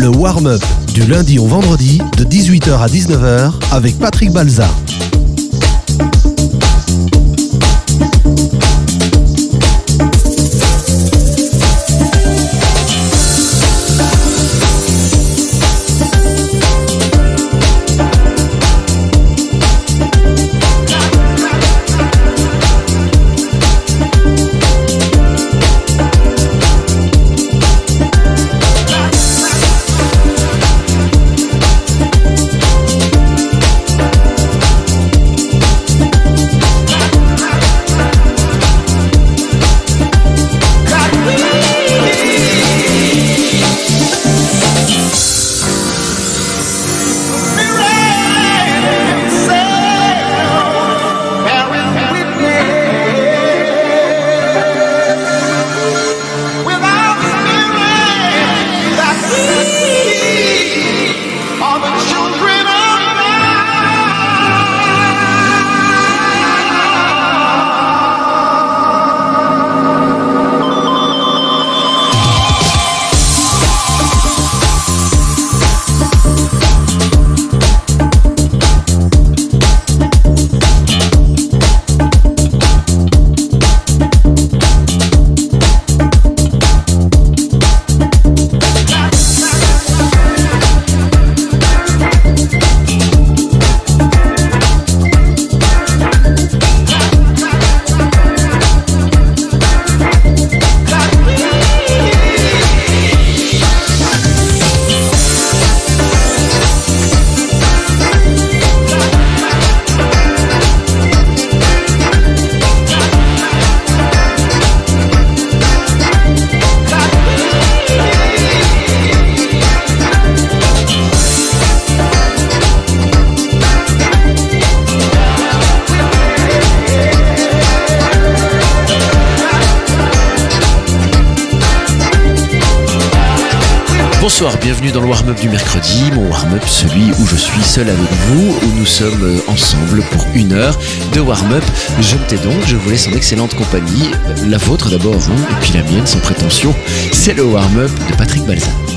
Le warm-up du lundi au vendredi de 18h à 19h avec Patrick Balza. Bonsoir, bienvenue dans le warm-up du mercredi, mon warm-up, celui où je suis seul avec vous, où nous sommes euh, ensemble pour une heure de warm-up. Je me tais donc, je vous laisse en excellente compagnie, la vôtre d'abord vous, et puis la mienne sans prétention. C'est le warm-up de Patrick Balzan.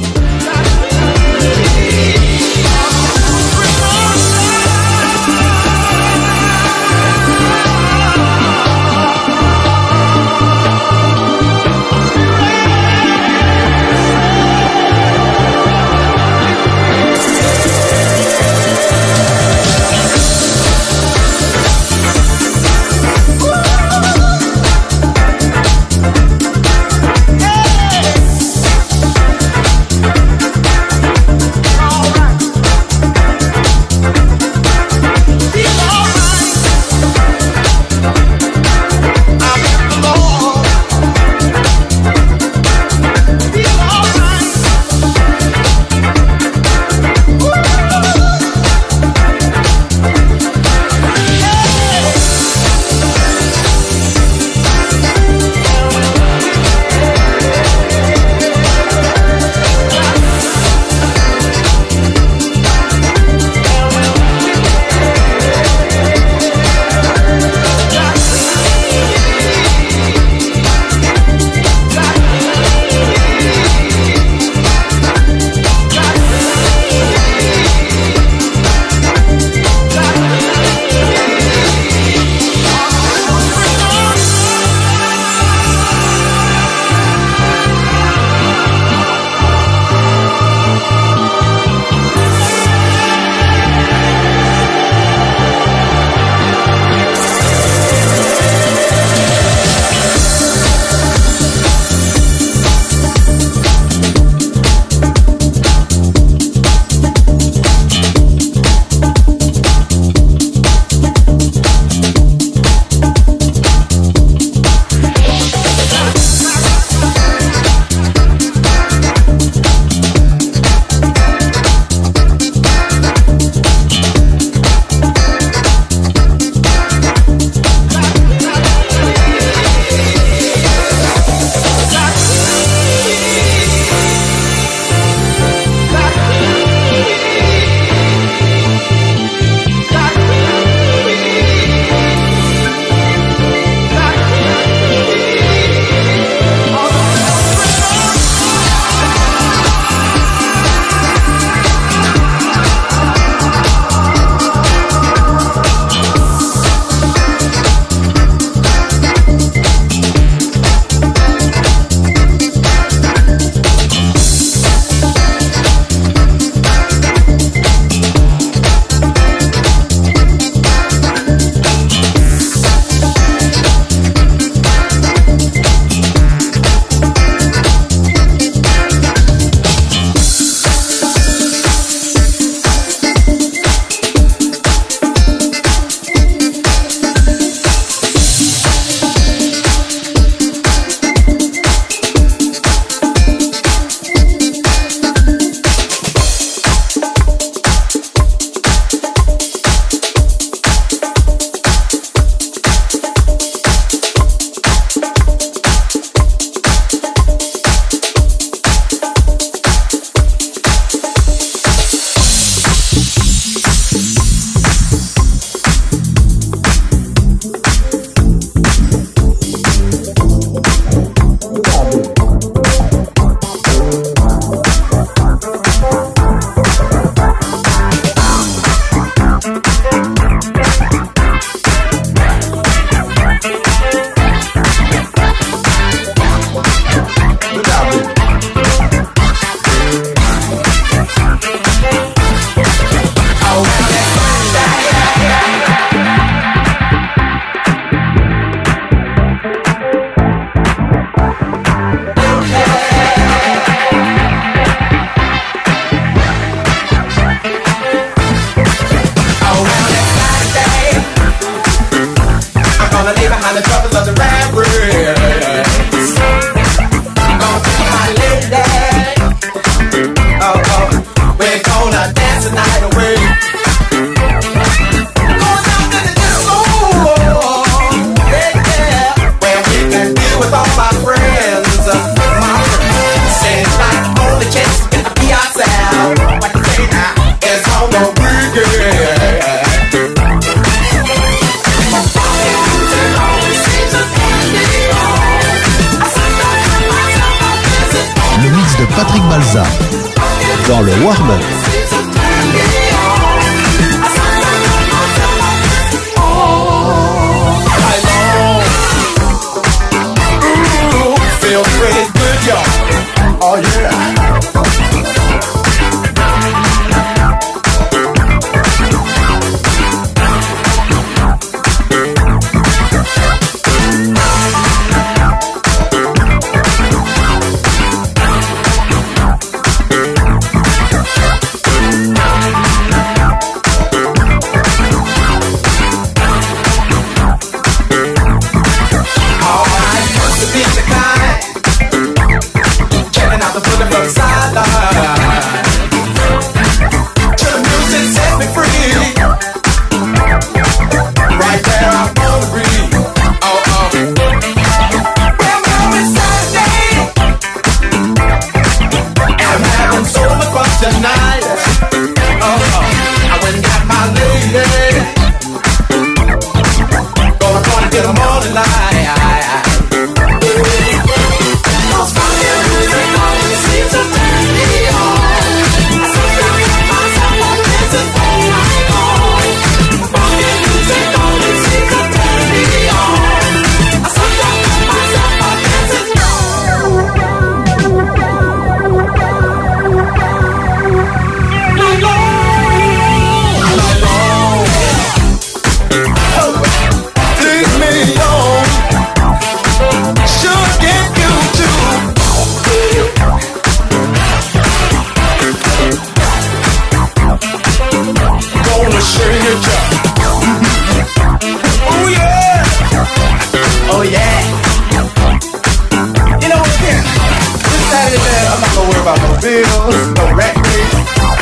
about no bills, no rent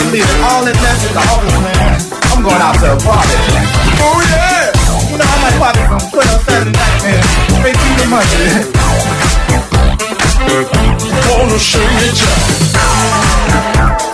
Leaving all it left to the office man. I'm going out to a party. Oh yeah! You know how I might party from put up Saturday night, man. Make to the money. Wanna show you job.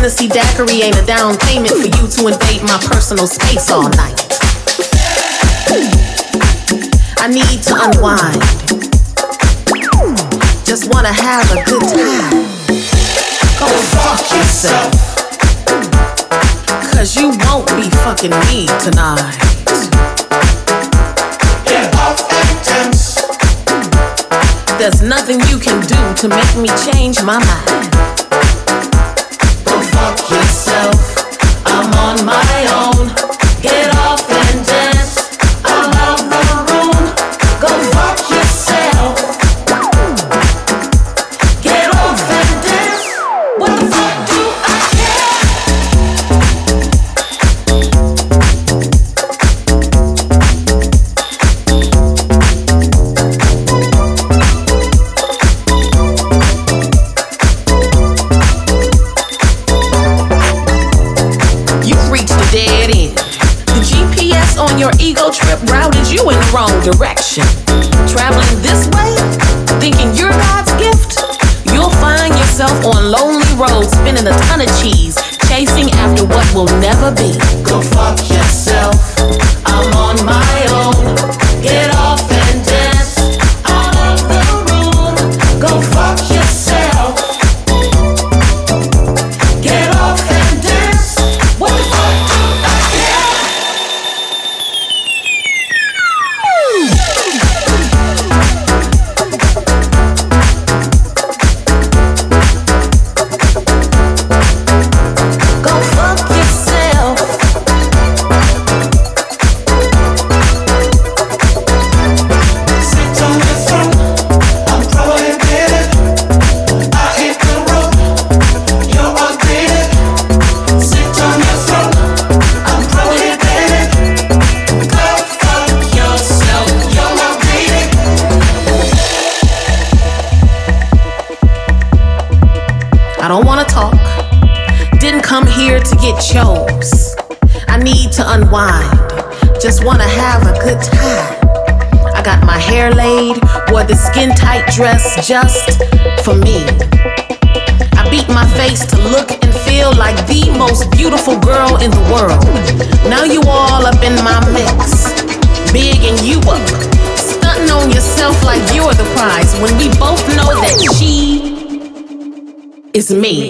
Hennessy daiquiri ain't a down payment for you to invade my personal space all night. I need to unwind. Just wanna have a good time. Go fuck yourself. Cause you won't be fucking me tonight. There's nothing you can do to make me change my mind. here wrong direction. Traveling this way, thinking you're God's gift, you'll find yourself on lonely roads, spinning a ton of cheese, chasing after what will never be. Go fuck just for me. I beat my face to look and feel like the most beautiful girl in the world. Now you all up in my mix, big and you up, stunting on yourself like you're the prize when we both know that she is me.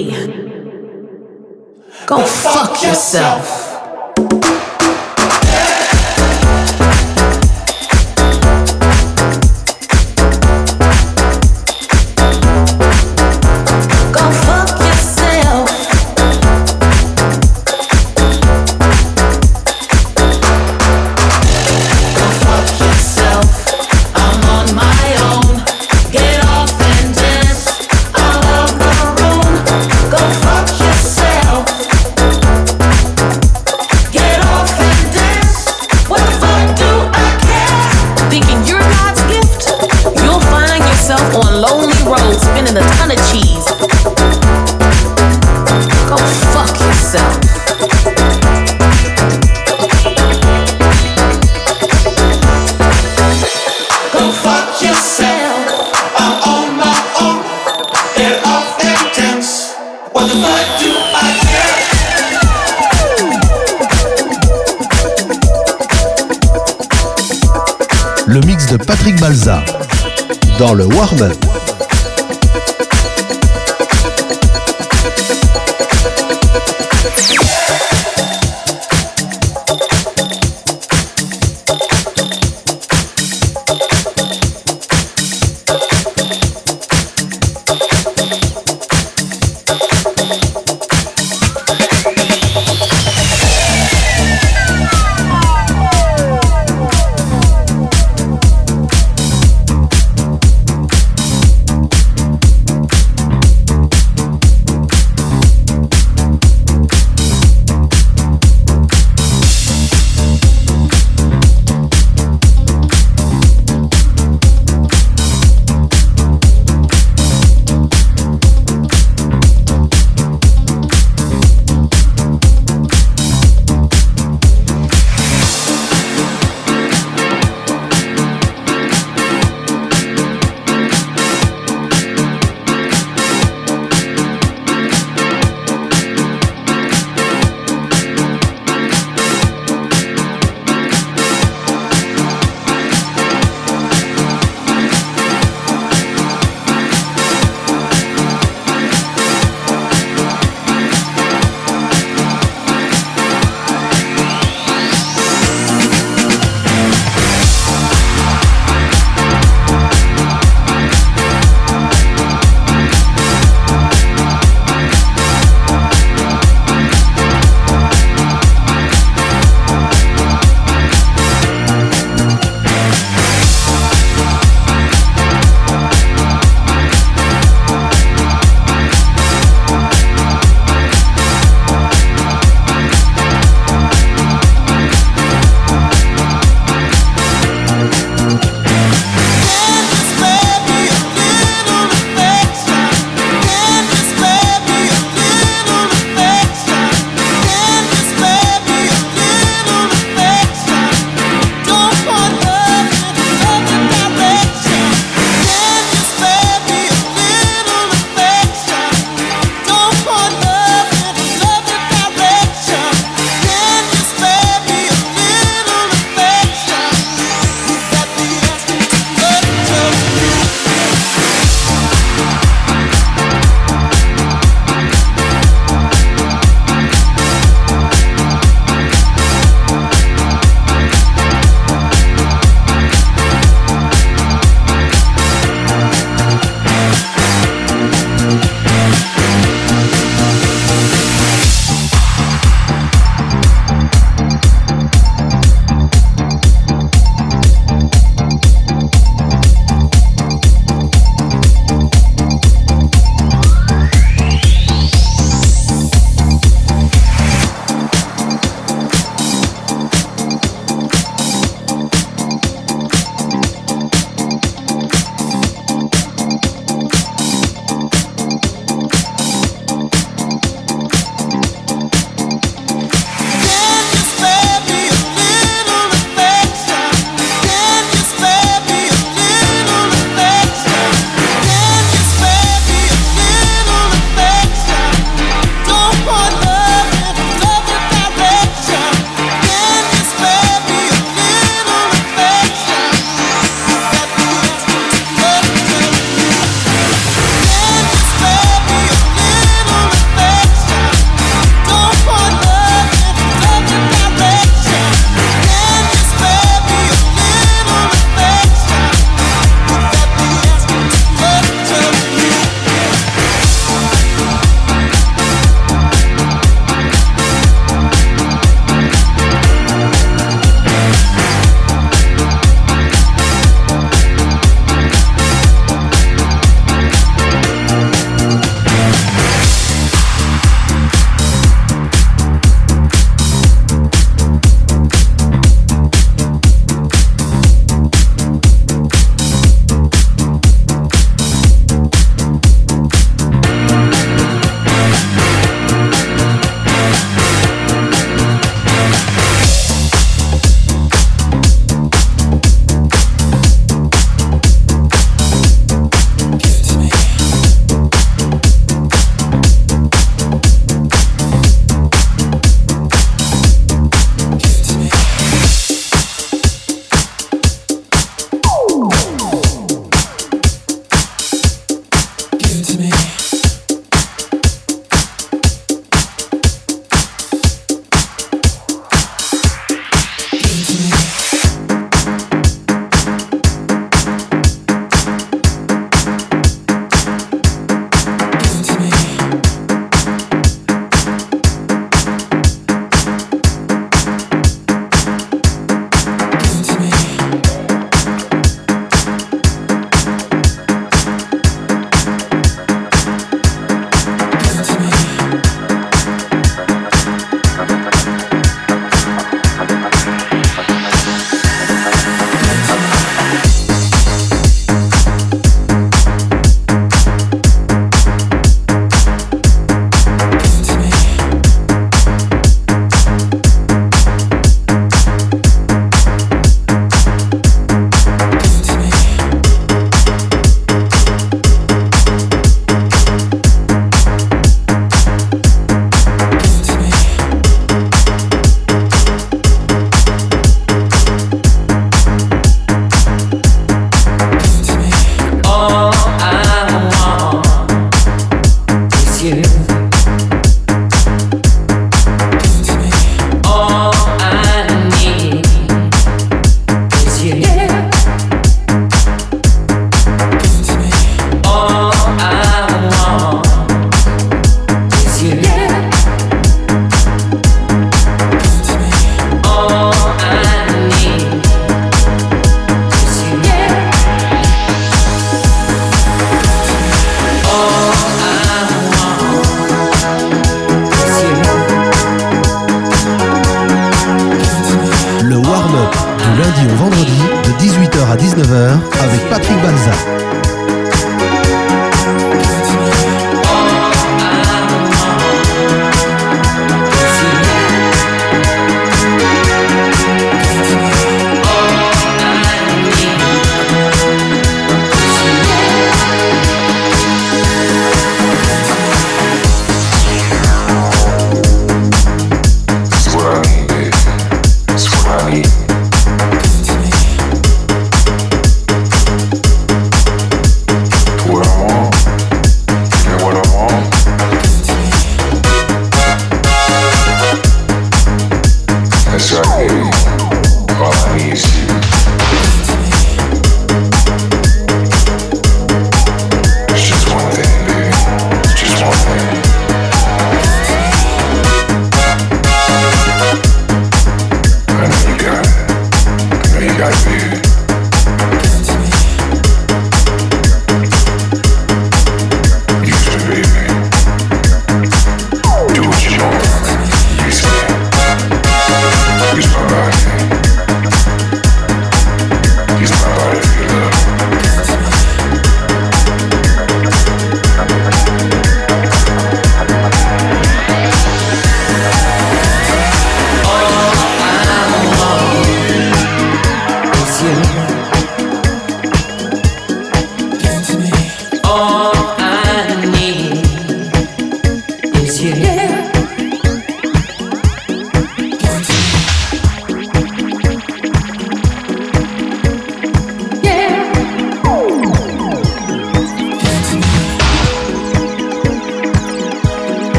Patrick Balza dans le warm-up.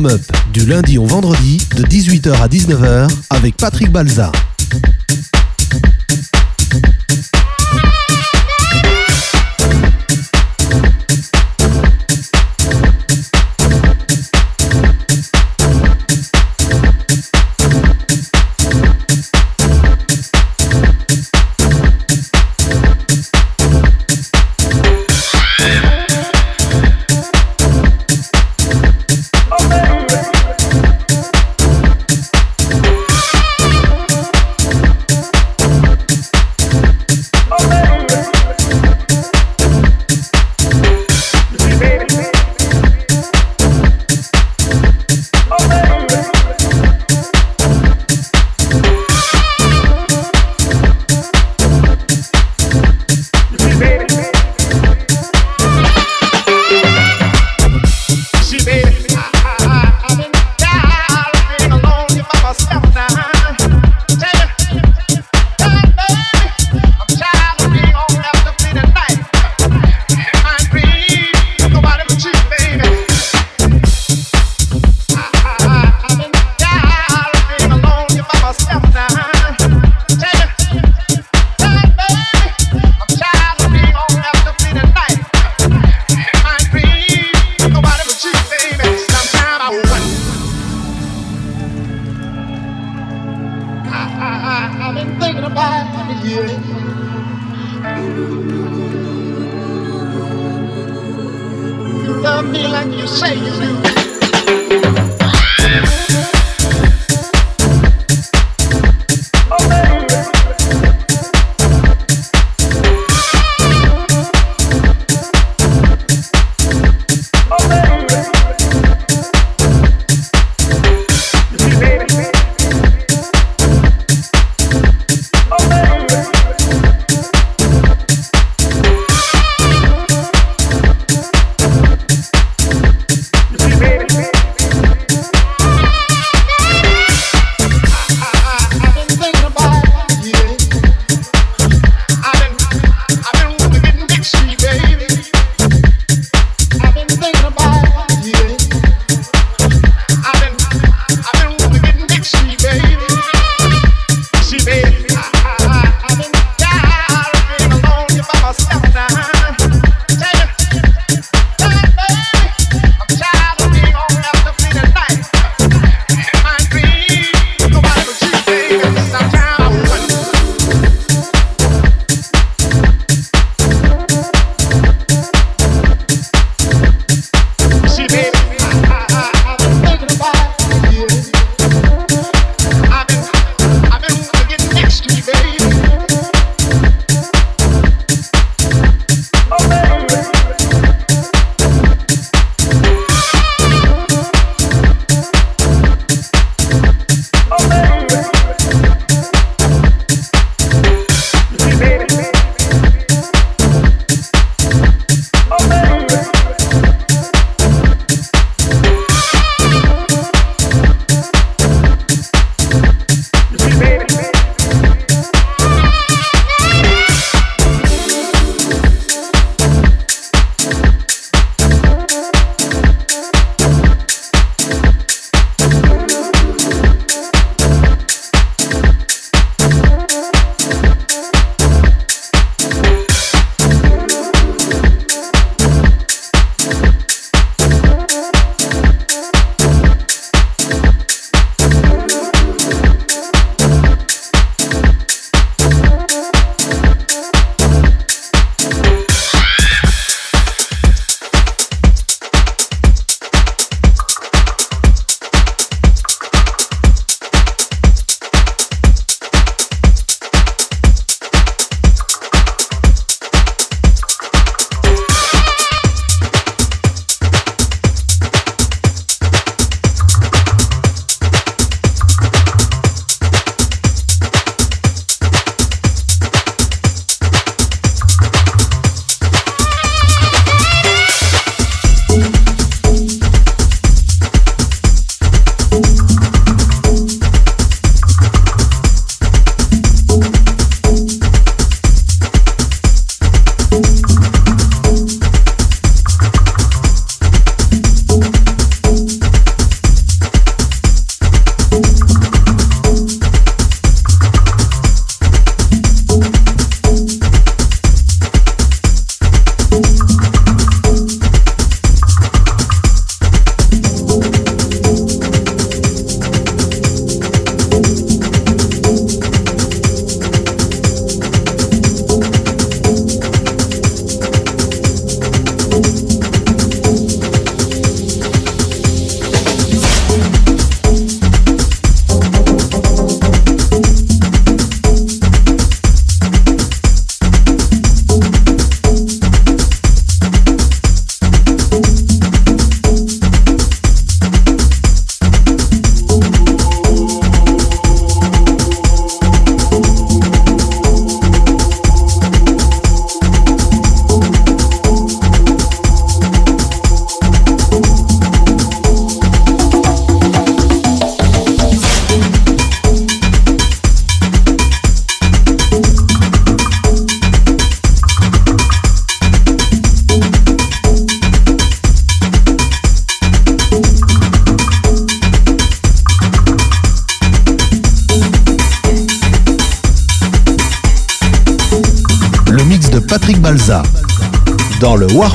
Warm-up du lundi au vendredi de 18h à 19h avec Patrick Balza.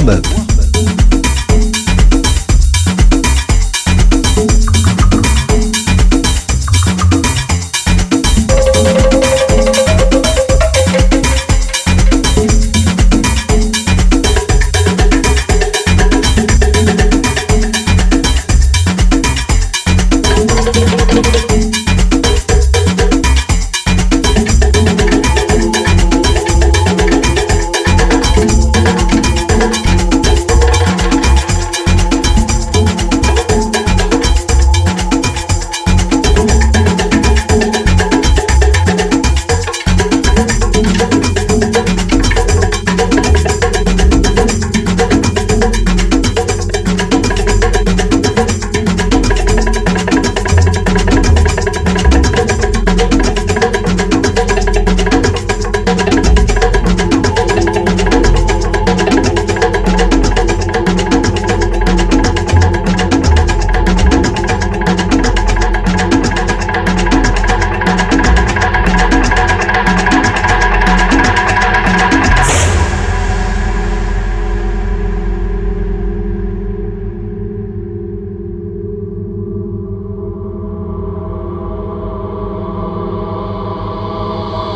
Dans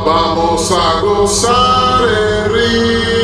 Vamos a gozar el río.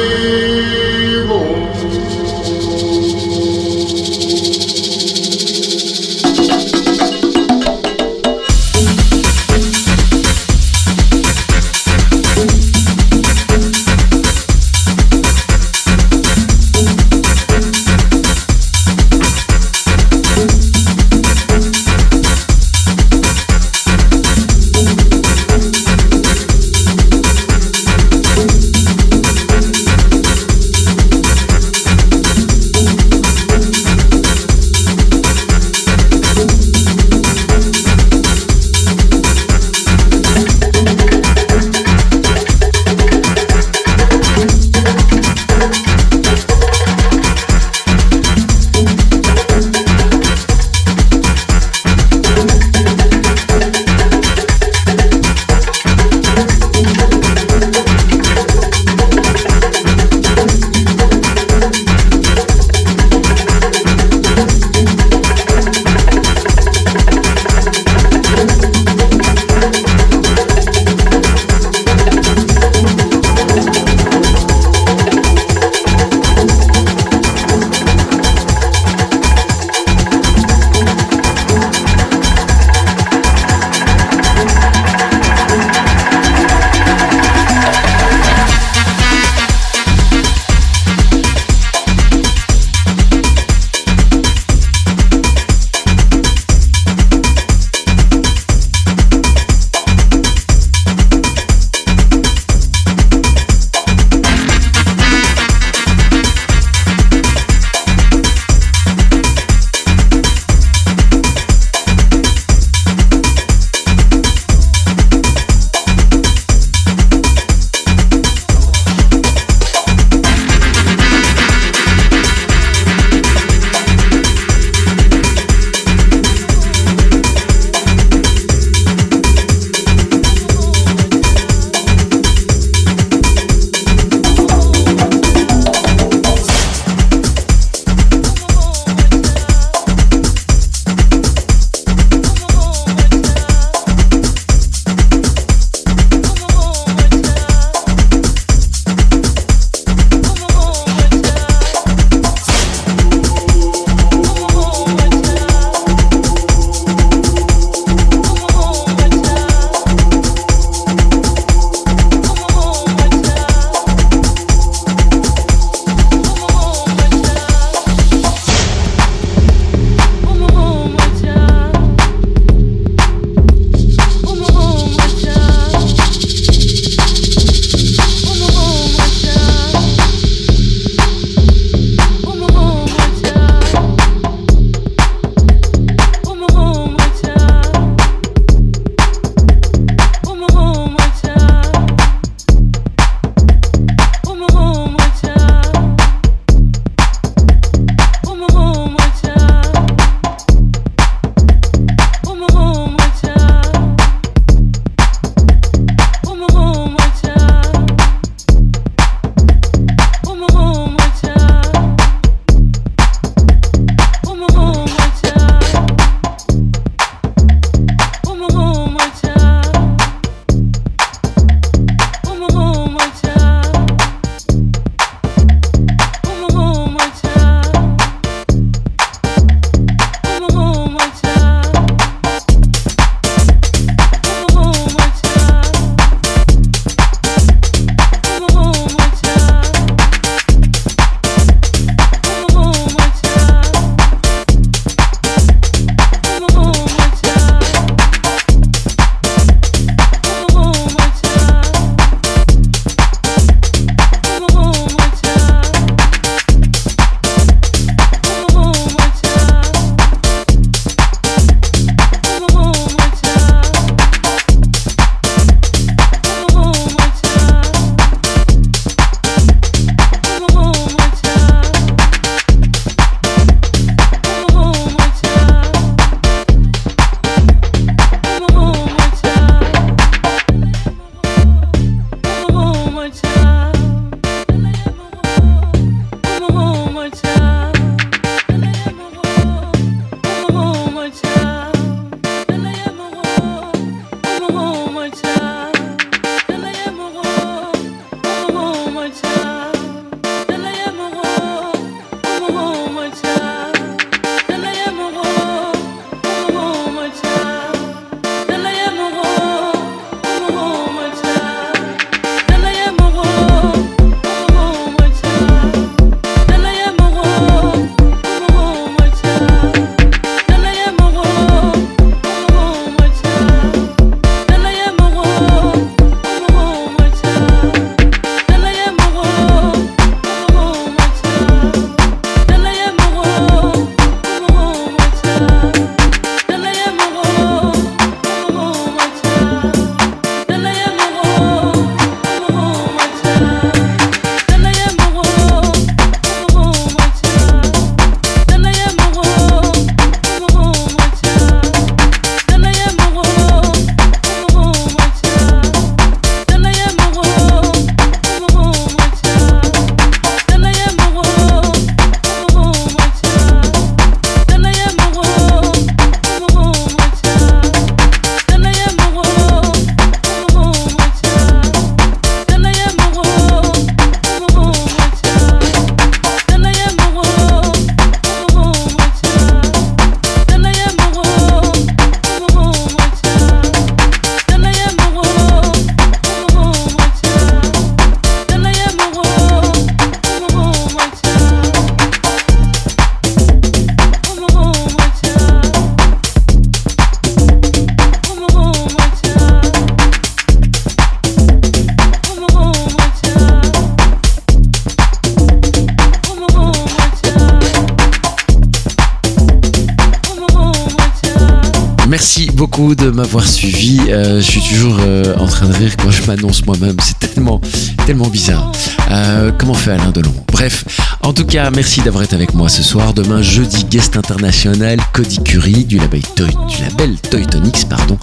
De m'avoir suivi. Euh, je suis toujours euh, en train de rire quand je m'annonce moi-même. C'est tellement, tellement bizarre. Euh, comment fait Alain Delon? Bref, en tout cas, merci d'avoir été avec moi ce soir. Demain, jeudi, guest international Cody Curie du label, Toy, du label Toytonix, pardon.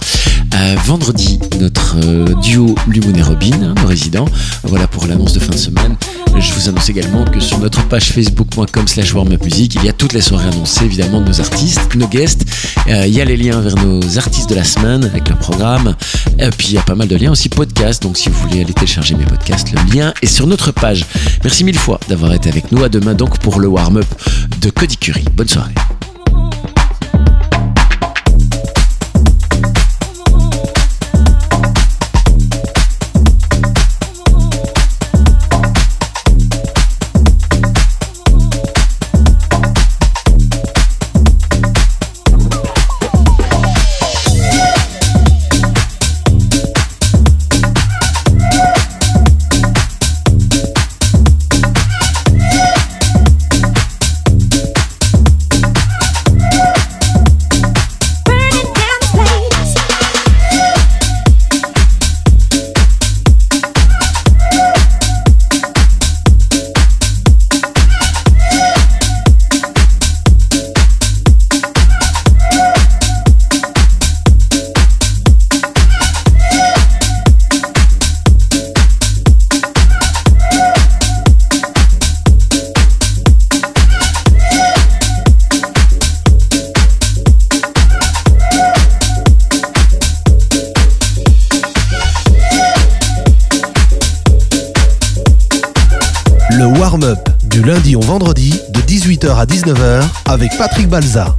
vendredi, notre duo Lumon et Robin, hein, nos résidents. Voilà pour l'annonce de fin de semaine. Je vous annonce également que sur notre page facebook.com slash warmupmusic, il y a toutes les soirées annoncées évidemment de nos artistes, nos guests. Il y a les liens vers nos artistes artistes de la semaine avec le programme. Et puis il y a pas mal de liens aussi podcast. Donc si vous voulez aller télécharger mes podcasts, le lien est sur notre page. Merci mille fois d'avoir été avec nous. À demain donc pour le warm-up de Cody Curie. Bonne soirée. Patrick Balza.